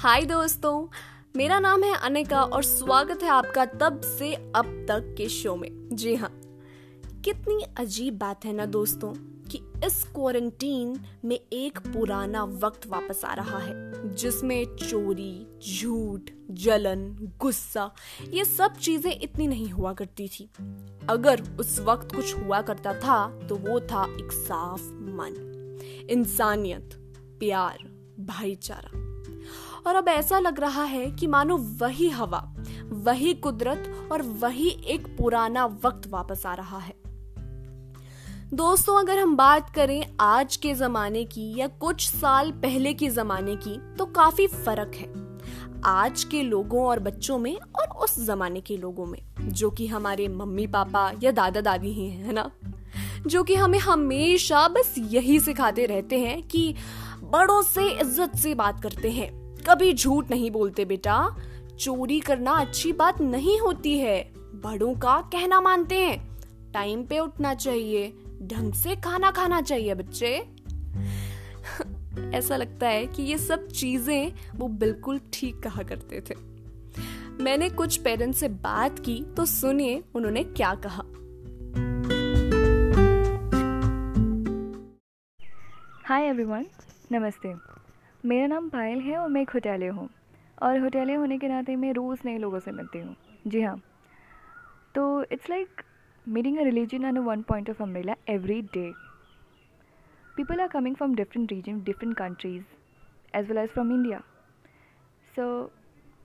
हाय दोस्तों, मेरा नाम है अनिका और स्वागत है आपका तब से अब तक के शो में। जी हाँ कितनी अजीब बात है ना दोस्तों कि इस क्वारंटीन में एक पुराना वक्त वापस आ रहा है, जिसमें चोरी, झूठ, जलन, गुस्सा, ये सब चीज़ें इतनी नहीं हुआ करती थी। अगर उस वक्त कुछ हुआ करता था तो वो था एक साफ़ मन, इंसानियत, प्यार, भाईचारा। और अब ऐसा लग रहा है कि मानो वही हवा, वही कुदरत और वही एक पुराना वक्त वापस आ रहा है। दोस्तों, अगर हम बात करें आज के जमाने की या कुछ साल पहले के जमाने की तो काफ़ी फ़र्क है। आज के लोगों और बच्चों में और उस जमाने के लोगों में, जो कि हमारे मम्मी पापा या दादा दादी ही है ना? जो कि हमें हमेशा बस यही सिखाते रहते हैं कि बड़ों से इज़्ज़त से बात करते हैं। कभी झूठ नहीं बोलते बेटा। चोरी करना अच्छी बात नहीं होती है। बड़ों का कहना मानते हैं। टाइम पे उठना चाहिए। ढंग से खाना खाना चाहिए बच्चे। ऐसा लगता है कि ये सब चीज़ें वो बिल्कुल ठीक कहा करते थे। मैंने कुछ पेरेंट्स से बात की तो सुनिए उन्होंने क्या कहा। हाय एवरीवन नमस्ते। मेरा नाम पायल है और मैं एक होटेले हूँ। और होटेले होने के नाते मैं रोज़ नए लोगों से मिलती हूँ। जी हाँ। तो it's like meeting a religion and one point of umbrella every day people are coming from different region different countries as well as from India so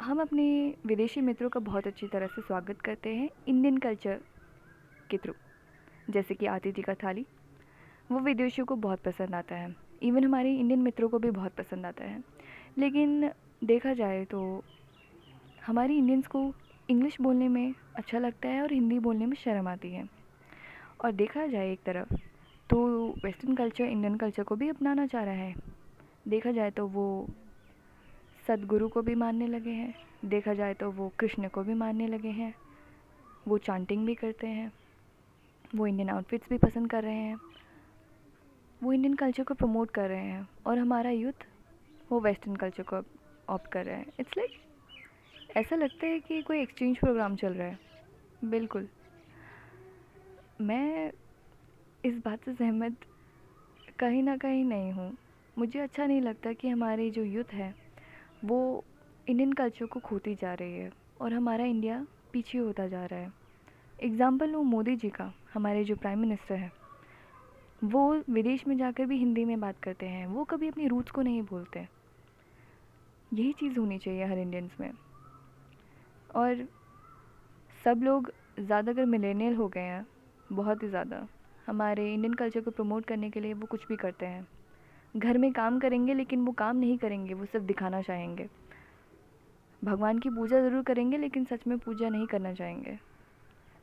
हम अपने विदेशी मित्रों का बहुत अच्छी तरह से स्वागत करते हैं इंडियन कल्चर के थ्रू जैसे कि आतिथि का थाली वो विदेशियों को बहुत पसंद आता है। इवन हमारे इंडियन मित्रों को भी बहुत पसंद आता है। लेकिन देखा जाए तो हमारी इंडियंस को इंग्लिश बोलने में अच्छा लगता है और हिंदी बोलने में शर्म आती है। और देखा जाए एक तरफ़ तो वेस्टर्न कल्चर इंडियन कल्चर को भी अपनाना चाह रहा है। देखा जाए तो वो सदगुरु को भी मानने लगे हैं। देखा जाए तो वो कृष्ण को भी मानने लगे हैं। वो चांटिंग भी करते हैं। वो इंडियन आउटफिट्स भी पसंद कर रहे हैं। वो इंडियन कल्चर को प्रमोट कर रहे हैं और हमारा यूथ वो वेस्टर्न कल्चर को ऑप्ट कर रहे हैं। इट्स लाइक ऐसा लगता है कि कोई एक्सचेंज प्रोग्राम चल रहा है। बिल्कुल। मैं इस बात से सहमत कहीं ना कहीं नहीं हूँ। मुझे अच्छा नहीं लगता कि हमारी जो यूथ है, वो इंडियन कल्चर को खोती जा रही है और हमारा इंडिया पीछे होता जा रहा है। एग्ज़ाम्पल लूँ मोदी जी का, हमारे जो प्राइम मिनिस्टर हैं। वो विदेश में जाकर भी हिंदी में बात करते हैं। वो कभी अपनी रूट्स को नहीं भूलते। यही चीज़ होनी चाहिए हर इंडियंस में। और सब लोग ज़्यादातर मिलेनियल हो गए हैं, बहुत ही ज़्यादा। हमारे इंडियन कल्चर को प्रमोट करने के लिए वो कुछ भी करते हैं। घर में काम करेंगे, लेकिन वो काम नहीं करेंगे, वो सिर्फ़ दिखाना चाहेंगे। भगवान की पूजा ज़रूर करेंगे, लेकिन सच में पूजा नहीं करना चाहेंगे।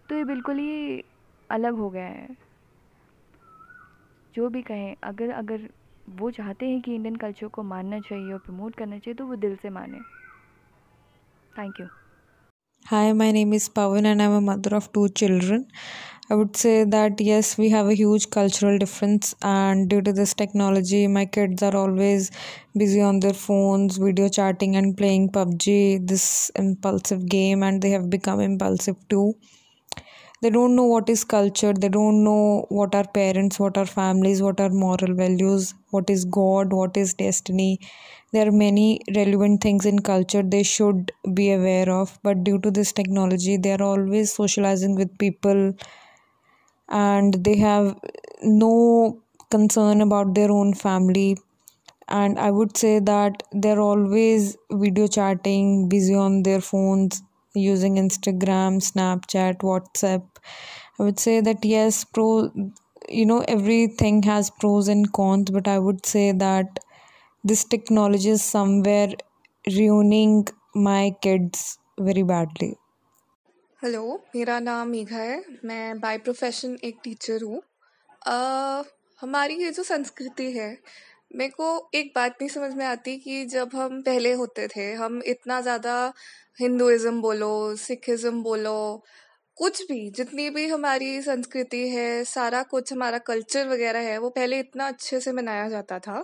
तो ये बिल्कुल ही अलग हो गया है। जो भी कहें, अगर अगर वो चाहते हैं कि इंडियन कल्चर को मानना चाहिए और प्रमोट करना चाहिए तो वो दिल से माने। Thank you hi my name is Pawan and I am a mother of two children I would say that yes we have a huge cultural difference and due to this technology my kids are always busy on their phones video chatting and playing PUBG this impulsive game and they have become impulsive to they don't know what is culture. They don't know what are parents what are families what are moral values what is god what is destiny. There are many relevant things in culture they should be aware of. But due to this technology they are always socializing with people and they have no concern about their own family. And i would say that they're always video chatting busy on their phones using Instagram, Snapchat, WhatsApp. I would say that yes, pro you know everything has pros and cons, but I would say that this technology is somewhere ruining my kids very badly. Hello मेरा नाम मेघा है मैं by profession एक teacher हूँ हमारी ये जो संस्कृति है मेरे को एक बात नहीं समझ में आती कि जब हम पहले होते थे, हम इतना ज़्यादा हिंदुइज्म बोलो, सिखिज्म बोलो, कुछ भी, जितनी भी हमारी संस्कृति है, सारा कुछ हमारा कल्चर वगैरह है, वो पहले इतना अच्छे से मनाया जाता था।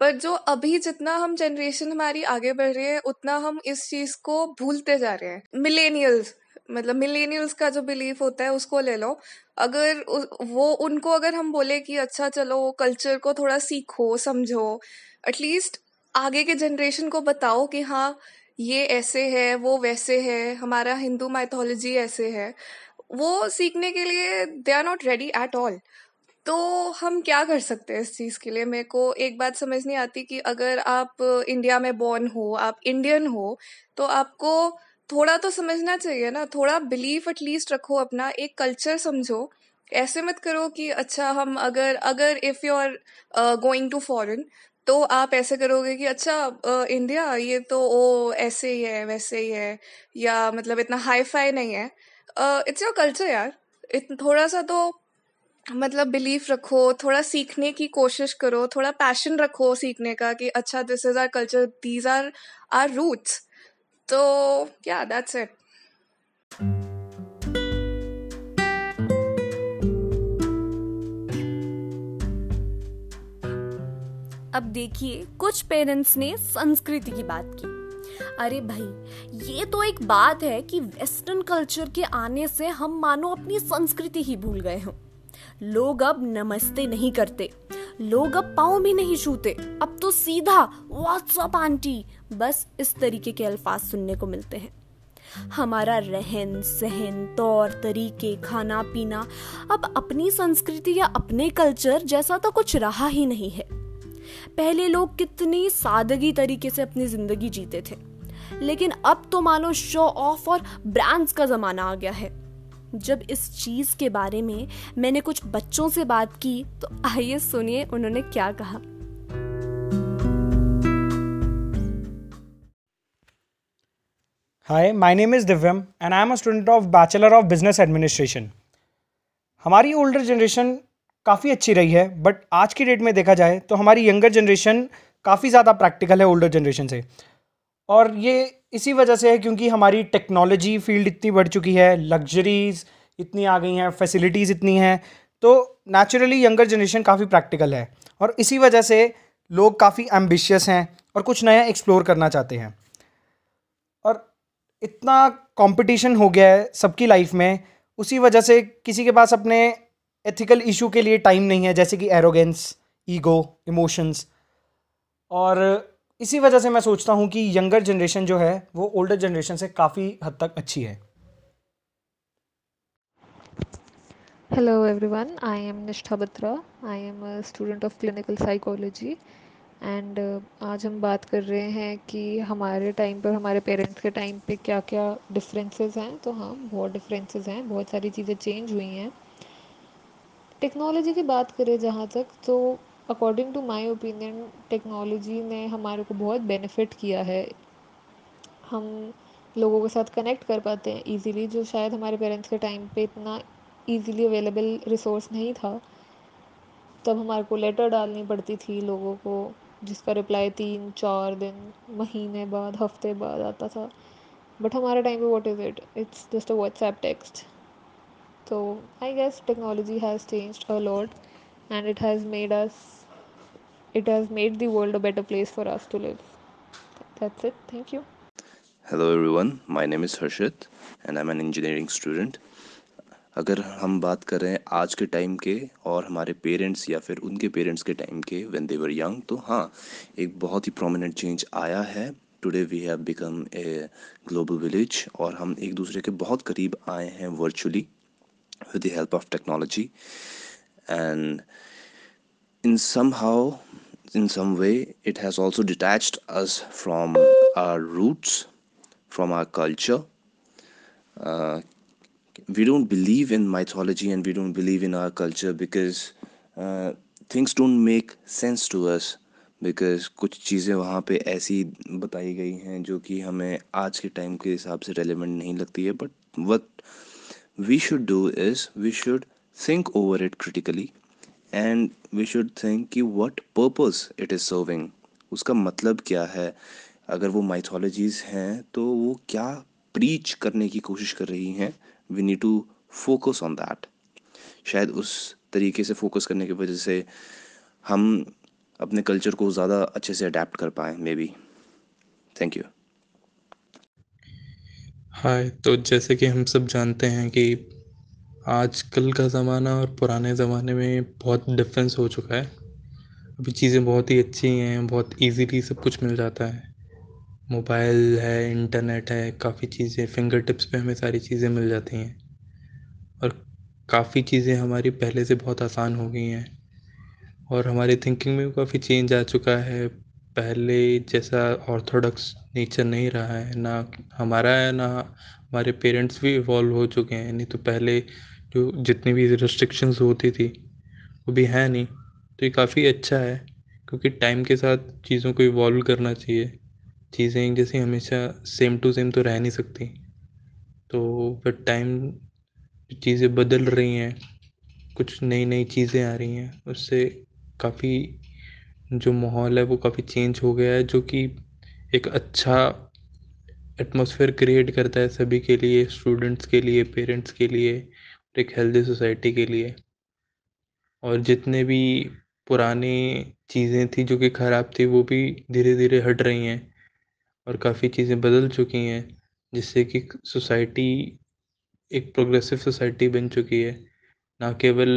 पर जो अभी जितना हम जनरेशन हमारी आगे बढ़ रही है, उतना हम इस चीज़ को भूलते जा रहे हैं। मिलेनियल्स मतलब मिलेनियल्स का जो बिलीफ होता है, उसको ले लो। अगर वो, उनको अगर हम बोले कि अच्छा चलो कल्चर को थोड़ा सीखो, समझो एटलीस्ट आगे के जनरेशन को बताओ कि हाँ ये ऐसे है, वो वैसे है, हमारा हिंदू माइथोलॉजी ऐसे है। वो सीखने के लिए they are not ready at all तो हम क्या कर सकते हैं इस चीज़ के लिए? मेरे को एक बात समझ नहीं आती कि अगर आप इंडिया में बॉर्न हो, आप इंडियन हो तो आपको थोड़ा तो समझना चाहिए ना थोड़ा बिलीफ एटलीस्ट रखो अपना एक कल्चर समझो। ऐसे मत करो कि अच्छा हम अगर अगर if you are going to foreign तो आप ऐसे करोगे कि अच्छा इंडिया ये तो ओ ऐसे ही है वैसे ही है या मतलब इतना हाई फाई नहीं है। इट्स योर कल्चर यार। इत, थोड़ा सा तो मतलब बिलीफ रखो थोड़ा सीखने की कोशिश करो थोड़ा पैशन रखो सीखने का कि अच्छा this is are culture these are are roots तो क्या दैट्स इट अब देखिए, कुछ पेरेंट्स ने संस्कृति की बात की। अरे भाई, ये तो एक बात है कि वेस्टर्न कल्चर के आने से हम मानो अपनी संस्कृति ही भूल गए हों। लोग अब नमस्ते नहीं करते। लोग अब पाँव भी नहीं छूते। अब तो सीधा व्हाट्सअप आंटी। बस इस तरीके के अल्फाज सुनने को मिलते हैं। हमारा रहन सहन, तौर, तरीके खाना पीना अब अपनी संस्कृति या अपने कल्चर जैसा तो कुछ रहा ही नहीं है। पहले लोग कितनी सादगी तरीके से अपनी ज़िंदगी जीते थे। लेकिन अब तो मानो शो ऑफ़ और ब्रांड्स का जमाना आ गया है। जब इस चीज़ के बारे में मैंने कुछ बच्चों से बात की तो आइए सुनिए उन्होंने क्या कहा। Hi my name is Divyam and I am a student of bachelor of business administration हमारी ओल्डर जनरेशन काफ़ी अच्छी रही है बट आज की डेट में देखा जाए तो हमारी यंगर जनरेशन काफ़ी ज़्यादा प्रैक्टिकल है ओल्डर जनरेशन से। और ये इसी वजह से है क्योंकि हमारी टेक्नोलॉजी फ़ील्ड इतनी बढ़ चुकी है लग्जरीज इतनी आ गई हैं फैसिलिटीज़ इतनी हैं तो नेचुरली यंगर जनरेशन काफ़ी प्रैक्टिकल है। और इसी वजह से लोग काफ़ी एम्बिशियस हैं और कुछ नया एक्सप्लोर करना चाहते हैं। और इतना कंपटीशन हो गया है सबकी लाइफ में, उसी वजह से किसी के पास अपने एथिकल इशू के लिए टाइम नहीं है, जैसे कि एरोगेंस ईगो इमोशंस और इसी वजह से मैं सोचता हूँ कि यंगर जनरेशन जो है, वो ओल्डर जनरेशन से काफ़ी हद तक अच्छी है। Hello everyone I am Nishtha Batra I am student of clinical psychology and आज हम बात कर रहे हैं कि हमारे टाइम पर, हमारे पेरेंट्स के टाइम पे क्या क्या डिफरेंसेस हैं। तो हाँ बहुत डिफरेंसेस हैं, बहुत सारी चीज़ें चेंज हुई हैं। टेक्नोलॉजी की बात करें जहाँ तक तो according to my opinion technology ने हमारे को बहुत बेनिफिट किया है। हम लोगों के साथ कनेक्ट कर पाते हैं इजीली जो शायद हमारे पेरेंट्स के टाइम पे इतना इजीली अवेलेबल रिसोर्स नहीं था। तब हमारे को लेटर डालनी पड़ती थी लोगों को, जिसका रिप्लाई तीन, चार दिन, महीने बाद, हफ़्ते बाद आता था। बट हमारे टाइम पे what is it it's just a WhatsApp text तो I guess technology has changed a lot and it has made us it has made the world a better place for us to live. That's it. Thank you. Hello everyone my name is Harshit and I am an engineering student अगर हम बात करें आज के time के और हमारे parents या फिर उनके पेरेंट्स के टाइम के व्हेन दे वर यंग तो हाँ एक बहुत ही प्रोमिनेंट चेंज आया है today we have become a global village और हम एक दूसरे के बहुत करीब आए हैं virtually with the help of technology and in somehow in some way it has also detached us from our roots from our culture uh, we don't believe in mythology and we don't believe in our culture because uh, things don't make sense to us because कुछ चीज़ें वहाँ पे ऐसी बताई गई हैं जो कि हमें आज के टाइम के हिसाब से रेलिवेंट नहीं लगती है but what we should do is we should think over it critically and we should think कि what purpose it is serving उसका मतलब क्या है? अगर वो माइथोलॉजीज हैं तो वो क्या प्रीच करने की कोशिश कर रही हैं? We need to focus on that शायद उस तरीके से फोकस करने की वजह से हम अपने कल्चर को ज़्यादा अच्छे से अडेप्ट कर पाएँ maybe thank you hi तो जैसे कि हम सब जानते हैं कि आजकल का ज़माना और पुराने ज़माने में बहुत डिफरेंस हो चुका है। अभी चीज़ें बहुत ही अच्छी हैं, बहुत इजीली सब कुछ मिल जाता है। मोबाइल है इंटरनेट है, काफ़ी चीज़ें फिंगर टिप्स पे हमें सारी चीज़ें मिल जाती हैं। और काफ़ी चीज़ें हमारी पहले से बहुत आसान हो गई हैं। और हमारी थिंकिंग में भी काफ़ी चेंज आ चुका है। पहले जैसा ऑर्थोडॉक्स नेचर नहीं रहा है, ना हमारा है, ना हमारे पेरेंट्स भी इवॉल्व हो चुके हैं। नहीं तो पहले जो जितनी भी रिस्ट्रिक्शंस होती थी, वो भी है नहीं। तो ये काफ़ी अच्छा है, क्योंकि टाइम के साथ चीज़ों को इवॉल्व करना चाहिए। चीज़ें जैसी हमेशा सेम टू सेम तो रह नहीं सकती। तो बट टाइम चीज़ें बदल रही हैं, कुछ नई नई चीज़ें आ रही हैं, उससे काफ़ी जो माहौल है वो काफ़ी चेंज हो गया है, जो कि एक अच्छा एटमॉस्फेयर क्रिएट करता है सभी के लिए स्टूडेंट्स के लिए पेरेंट्स के लिए। एक हेल्दी सोसाइटी के लिए। और जितने भी पुरानी चीज़ें थी जो कि ख़राब थी, वो भी धीरे धीरे हट रही हैं और काफ़ी चीज़ें बदल चुकी हैं, जिससे कि सोसाइटी एक प्रोग्रेसिव सोसाइटी बन चुकी है। ना केवल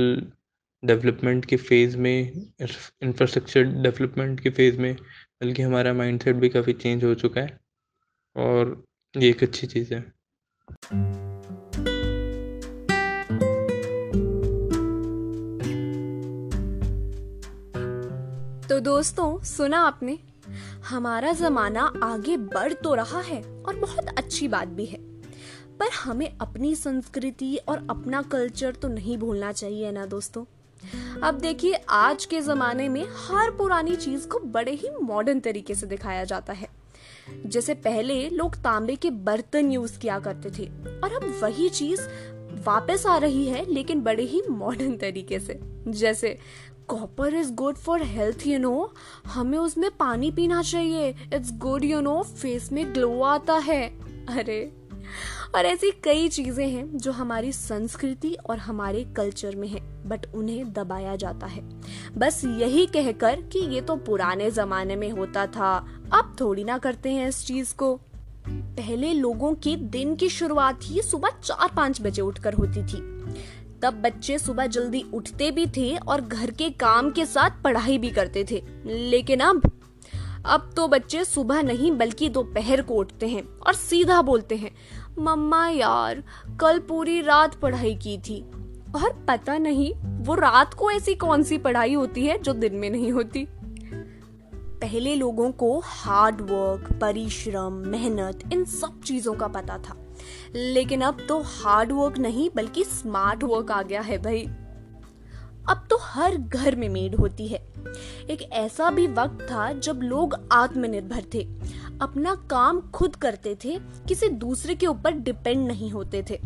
डेवलपमेंट के फ़ेज़ में इंफ्रास्ट्रक्चर डेवलपमेंट के फ़ेज़ में, बल्कि हमारा माइंडसेट भी काफ़ी चेंज हो चुका है और ये एक अच्छी चीज़ है। दोस्तों, सुना आपने? हमारा जमाना आगे बढ़ तो रहा है और बहुत अच्छी बात भी है। पर हमें अपनी संस्कृति और अपना कल्चर तो नहीं भूलना चाहिए ना दोस्तों। अब देखिए, आज के जमाने में हर पुरानी चीज़ को बड़े ही मॉडर्न तरीके से दिखाया जाता है। जैसे पहले लोग तांबे के बर्तन यूज़ किया करते थे और अब वही चीज़ वापस आ रही है, लेकिन बड़े ही मॉडर्न तरीके से। जैसे copper is good for health you know हमें उसमें पानी पीना चाहिए. It's good you know face में ग्लो आता है. अरे, और ऐसी कई चीज़ें हैं जो हमारी संस्कृति और हमारे कल्चर में है बट उन्हें दबाया जाता है. बस यही कहकर कि ये तो पुराने जमाने में होता था. अब थोड़ी ना करते हैं इस चीज़ को. पहले लोगों के दिन की शुरुआत ही सुबह चार पाँच बजे उठकर होती थी. तब बच्चे सुबह जल्दी उठते भी थे और घर के काम के साथ पढ़ाई भी करते थे। लेकिन अब अब तो बच्चे सुबह नहीं, बल्कि दोपहर को उठते हैं और सीधा बोलते हैं, मम्मा यार, कल पूरी रात पढ़ाई की थी। और पता नहीं, वो रात को ऐसी कौन सी पढ़ाई होती है जो दिन में नहीं होती। पहले लोगों को हार्ड वर्क परिश्रम, मेहनत, इन सब चीज़ों का पता था। लेकिन अब तो हार्ड वर्क नहीं, बल्कि स्मार्ट वर्क आ गया है भाई। अब तो हर घर में मेड होती है। एक ऐसा भी वक्त था जब लोग आत्मनिर्भर थे। अपना काम खुद करते थे, किसी दूसरे के ऊपर डिपेंड नहीं होते थे।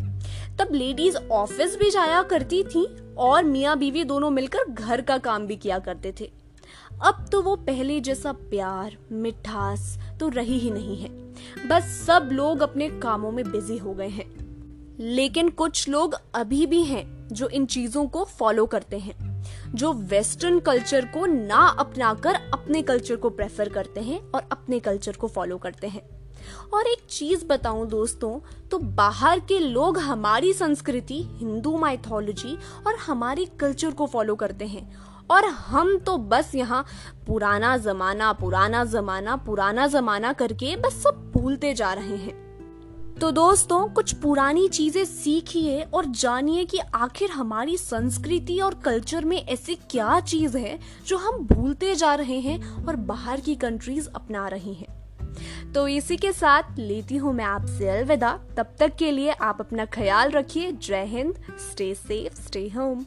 तब लेडीज़ ऑफ़िस भी जाया करती थी और मियाँ बीवी दोनों मिलकर घर का काम भी किया करते थे। अब तो वो पहले जैसा प्यार, मिठास तो रही ही नहीं है। बस सब लोग अपने कामों में बिज़ी हो गए हैं। लेकिन कुछ लोग अभी भी हैं जो इन चीज़ों को फॉलो करते हैं, जो वेस्टर्न कल्चर को ना अपनाकर अपने कल्चर को प्रेफर करते हैं और अपने कल्चर को फॉलो करते हैं। और एक चीज़ बताऊँ दोस्तों तो बाहर के लोग हमारी संस्कृति, हिंदू माइथोलॉजी और हमारे कल्चर को फॉलो करते हैं और हम तो बस यहाँ पुराना जमाना पुराना जमाना पुराना जमाना करके बस सब भूलते जा रहे हैं। तो दोस्तों, कुछ पुरानी चीज़ें सीखिए और जानिए कि आखिर हमारी संस्कृति और कल्चर में ऐसी क्या चीज़ है जो हम भूलते जा रहे हैं और बाहर की कंट्रीज़ अपना रही हैं। तो इसी के साथ लेती हूँ मैं आपसे अलविदा। तब तक के लिए आप अपना ख्याल रखिए। जय Hind. Stay safe stay home